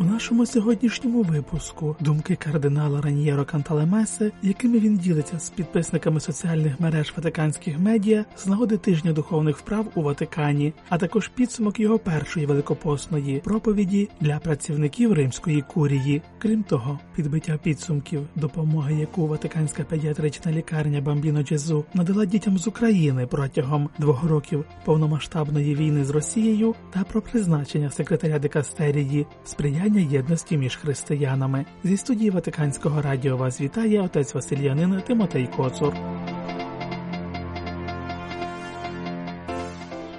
У нашому сьогоднішньому випуску думки кардинала Раньєро Канталамесси, якими він ділиться з підписниками соціальних мереж ватиканських медіа з нагоди тижня духовних вправ у Ватикані, а також підсумок його першої великопосної проповіді для працівників римської курії. Крім того, підбиття підсумків, допомоги, яку Ватиканська педіатрична лікарня Бамбіно Джезу надала дітям з України протягом двох років повномасштабної війни з Росією, та про призначення секретаря дикастерії сприяння єдності між християнами. Зі студії Ватиканського радіо вас вітає отець Васильянин Тимотей Коцур.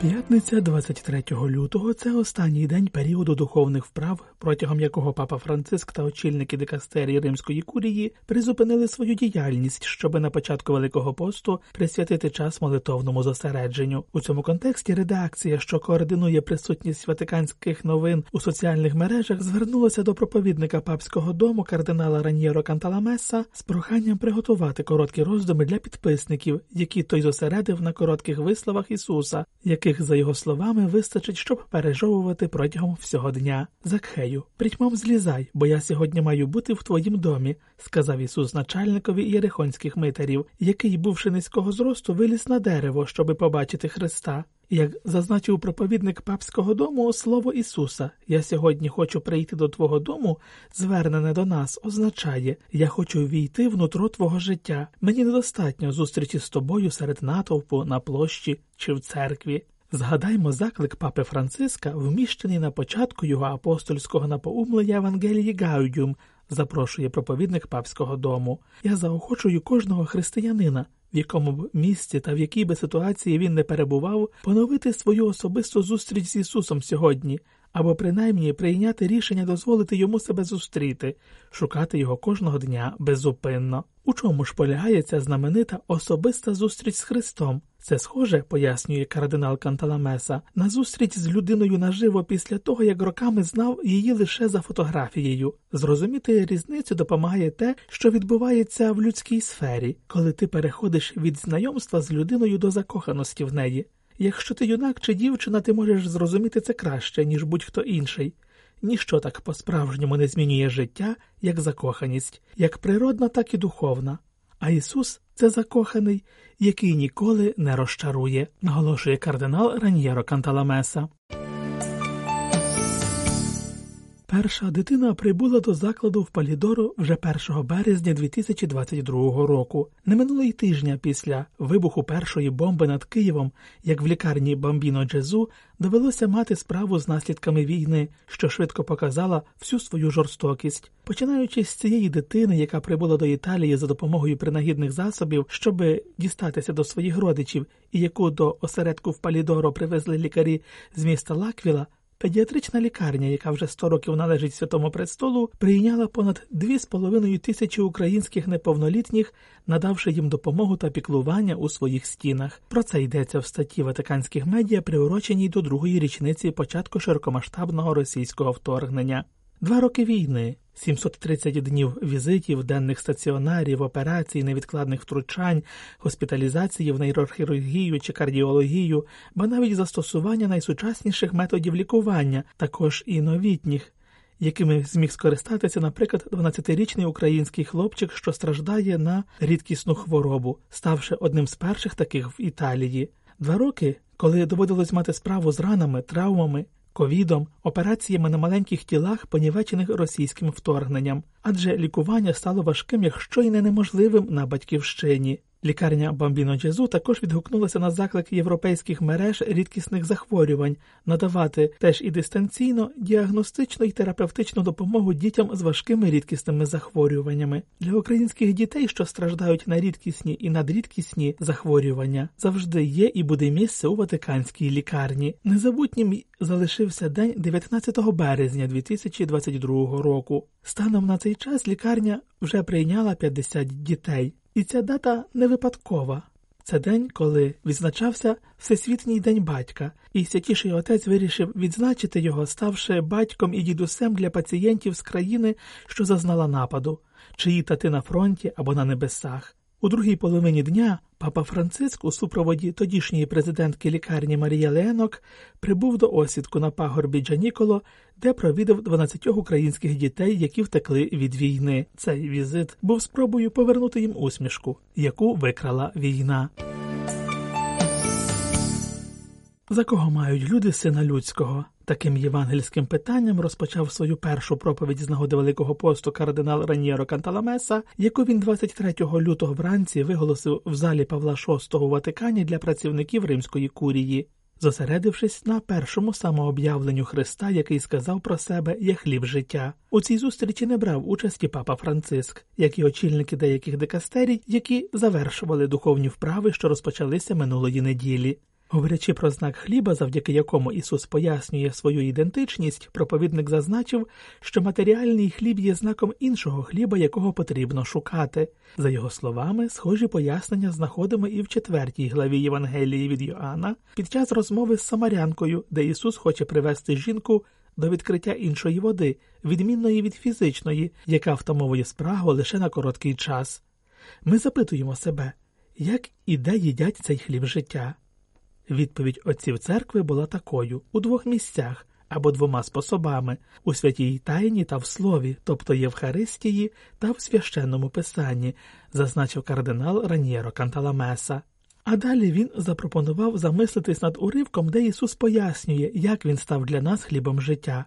П'ятниця 23 лютого це останній день періоду духовних вправ, протягом якого папа Франциск та очільники дикастерії Римської курії призупинили свою діяльність, щоби на початку Великого посту присвятити час молитовному зосередженню. У цьому контексті редакція, що координує присутність ватиканських новин у соціальних мережах, звернулася до проповідника папського дому кардинала Раньєро Канталамеса з проханням приготувати короткі роздуми для підписників, які той зосередив на коротких висловах Ісуса, яких за його словами вистачить, щоб пережовувати протягом всього дня. Закхею, притьмом злізай, бо я сьогодні маю бути в твоїм домі, сказав Ісус начальникові єрихонських митарів, який, бувши низького зросту, виліз на дерево, щоби побачити Христа. Як зазначив проповідник папського дому, слово Ісуса, я сьогодні хочу прийти до Твого дому, звернене до нас, означає я хочу війти внутро Твого життя. Мені недостатньо зустрічі з тобою серед натовпу, на площі чи в церкві. Згадаймо заклик папи Франциска, вміщений на початку його апостольського напоумлення Евангелії Гаудюм, запрошує проповідник папського дому. Я заохочую кожного християнина, в якому б місці та в якій би ситуації він не перебував, поновити свою особисту зустріч з Ісусом сьогодні, або принаймні прийняти рішення дозволити йому себе зустріти, шукати його кожного дня безупинно. У чому ж полягає ця знаменита особиста зустріч з Христом? Це схоже, пояснює кардинал Канталамеса, на зустріч з людиною наживо після того, як роками знав її лише за фотографією. Зрозуміти різницю допомагає те, що відбувається в людській сфері, коли ти переходиш від знайомства з людиною до закоханості в неї. Якщо ти юнак чи дівчина, ти можеш зрозуміти це краще, ніж будь-хто інший. Ніщо так по-справжньому не змінює життя, як закоханість, як природна, так і духовна. А Ісус це закоханий, який ніколи не розчарує, наголошує кардинал Раньєро Канталамеса. Перша дитина прибула до закладу в Палідору вже 1 березня 2022 року. Не минуло тижня після вибуху першої бомби над Києвом, як в лікарні Бамбіно Джезу довелося мати справу з наслідками війни, що швидко показала всю свою жорстокість. Починаючи з цієї дитини, яка прибула до Італії за допомогою принагідних засобів, щоб дістатися до своїх родичів, і яку до осередку в Палідоро привезли лікарі з міста Л'Аквіла. Педіатрична лікарня, яка вже 100 років належить Святому Престолу, прийняла понад 2,5 тисячі українських неповнолітніх, надавши їм допомогу та піклування у своїх стінах. Про це йдеться в статті ватиканських медіа, приуроченій до другої річниці початку широкомасштабного російського вторгнення. Два роки війни, 730 днів візитів, денних стаціонарів, операцій, невідкладних втручань, госпіталізації в нейрохірургію чи кардіологію, ба навіть застосування найсучасніших методів лікування, також і новітніх, якими зміг скористатися, наприклад, 12-річний український хлопчик, що страждає на рідкісну хворобу, ставши одним з перших таких в Італії. Два роки, коли доводилось мати справу з ранами, травмами, ковідом, операціями на маленьких тілах, понівечених російським вторгненням, адже лікування стало важким, якщо й не неможливим на батьківщині. Лікарня Бамбіно Джезу також відгукнулася на заклик європейських мереж рідкісних захворювань, надавати теж і дистанційно діагностичну і терапевтичну допомогу дітям з важкими рідкісними захворюваннями для українських дітей, що страждають на рідкісні і надрідкісні захворювання, завжди є і буде місце у Ватиканській лікарні. Незабутнім залишився день 19 березня 2022 року. Станом на цей час лікарня вже прийняла 50 дітей. І ця дата не випадкова. Це день, коли відзначався Всесвітній день батька, і святіший отець вирішив відзначити його, ставши батьком і дідусем для пацієнтів з країни, що зазнала нападу, чиї тати на фронті або на небесах. У другій половині дня папа Франциск у супроводі тодішньої президентки лікарні Марія Ленок прибув до осідку на пагорбі Джаніколо, де провідав 12 українських дітей, які втекли від війни. Цей візит був спробою повернути їм усмішку, яку викрала війна. За кого мають люди сина людського? Таким євангельським питанням розпочав свою першу проповідь з нагоди Великого посту кардинал Раньєро Канталамеса, яку він 23 лютого вранці виголосив в залі Павла VI у Ватикані для працівників римської курії, зосередившись на першому самооб'явленню Христа, який сказав про себе як хліб життя. У цій зустрічі не брав участі папа Франциск, як і очільники деяких дикастерій, які завершували духовні вправи, що розпочалися минулої неділі. Говорячи про знак хліба, завдяки якому Ісус пояснює свою ідентичність, проповідник зазначив, що матеріальний хліб є знаком іншого хліба, якого потрібно шукати. За його словами, схожі пояснення знаходимо і в четвертій главі Євангелії від Йоанна під час розмови з Самарянкою, де Ісус хоче привести жінку до відкриття іншої води, відмінної від фізичної, яка втамовує спрагу лише на короткий час. Ми запитуємо себе, як і де їдять цей хліб життя. Відповідь отців церкви була такою у двох місцях або двома способами у святій тайні та в слові, тобто Євхаристії та в священному писанні, зазначив кардинал Раньєро Канталамеса. А далі він запропонував замислитись над уривком, де Ісус пояснює, як він став для нас хлібом життя.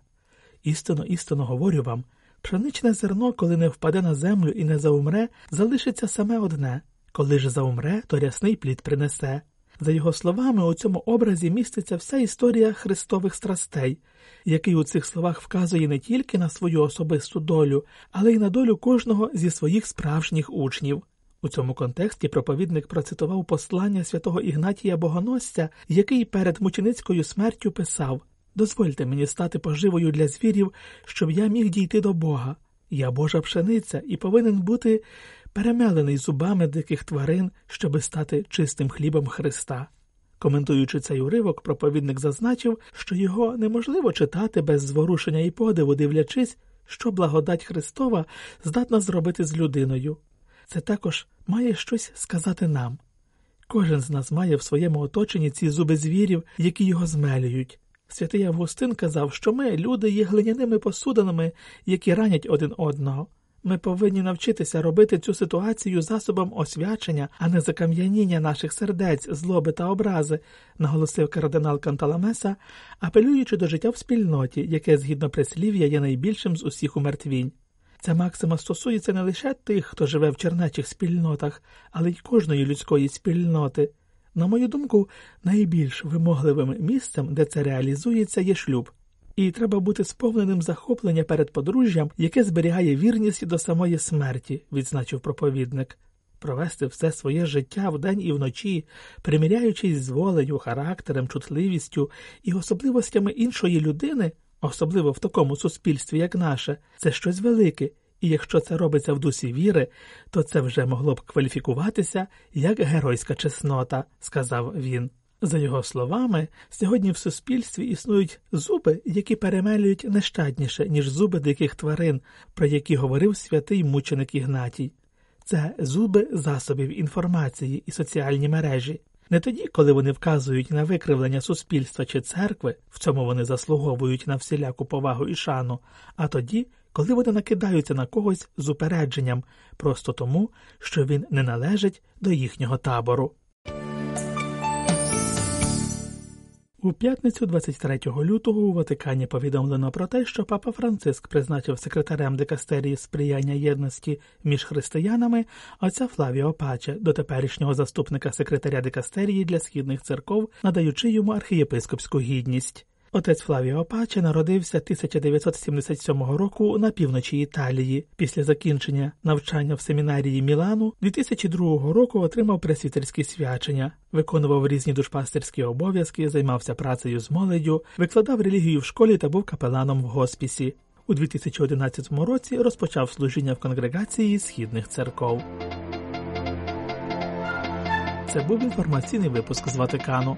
Істинно, істинно говорю вам пшеничне зерно, коли не впаде на землю і не заумре, залишиться саме одне коли ж заумре, то рясний плід принесе. За його словами, у цьому образі міститься вся історія Христових страстей, який у цих словах вказує не тільки на свою особисту долю, але й на долю кожного зі своїх справжніх учнів. У цьому контексті проповідник процитував послання святого Ігнатія Богоносця, який перед мученицькою смертю писав Дозвольте мені стати поживою для звірів, щоб я міг дійти до Бога. Я Божа пшениця і повинен бути перемелений зубами диких тварин, щоби стати чистим хлібом Христа. Коментуючи цей уривок, проповідник зазначив, що його неможливо читати без зворушення і подиву, дивлячись, що благодать Христова здатна зробити з людиною. Це також має щось сказати нам. Кожен з нас має в своєму оточенні ці зуби звірів, які його змелюють. Святий Августин казав, що ми, люди, є глиняними посудинами, які ранять один одного. Ми повинні навчитися робити цю ситуацію засобом освячення, а не закам'яніння наших сердець, злоби та образи, наголосив кардинал Канталамеса, апелюючи до життя в спільноті, яке, згідно прислів'я, є найбільшим з усіх умертвінь. Ця максима стосується не лише тих, хто живе в чернечих спільнотах, але й кожної людської спільноти. На мою думку, найбільш вимогливим місцем, де це реалізується, є шлюб. І треба бути сповненим захоплення перед подружжям, яке зберігає вірність до самої смерті, відзначив проповідник. Провести все своє життя вдень і вночі, приміряючись з волею, характером, чутливістю і особливостями іншої людини, особливо в такому суспільстві, як наше, це щось велике, і якщо це робиться в дусі віри, то це вже могло б кваліфікуватися як геройська чеснота, сказав він. За його словами, сьогодні в суспільстві існують зуби, які перемелюють нещадніше, ніж зуби диких тварин, про які говорив святий мученик Ігнатій. Це зуби засобів інформації і соціальні мережі. Не тоді, коли вони вказують на викривлення суспільства чи церкви, в цьому вони заслуговують на всіляку повагу і шану, а тоді, коли вони накидаються на когось з упередженням, просто тому, що він не належить до їхнього табору. У п'ятницю 23 лютого у Ватикані повідомлено про те, що папа Франциск призначив секретарем дикастерії сприяння єдності між християнами отця Флавіо Паче, до теперішнього заступника секретаря дикастерії для східних церков, надаючи йому архієпископську гідність. Отець Флавіо Паче народився 1977 року на півночі Італії. Після закінчення навчання в семінарії Мілану 2002 року отримав пресвітерські свячення, виконував різні душпастерські обов'язки, займався працею з молоддю, викладав релігію в школі та був капеланом в госпісі. У 2011 році розпочав служіння в конгрегації східних церков. Це був інформаційний випуск з Ватикану.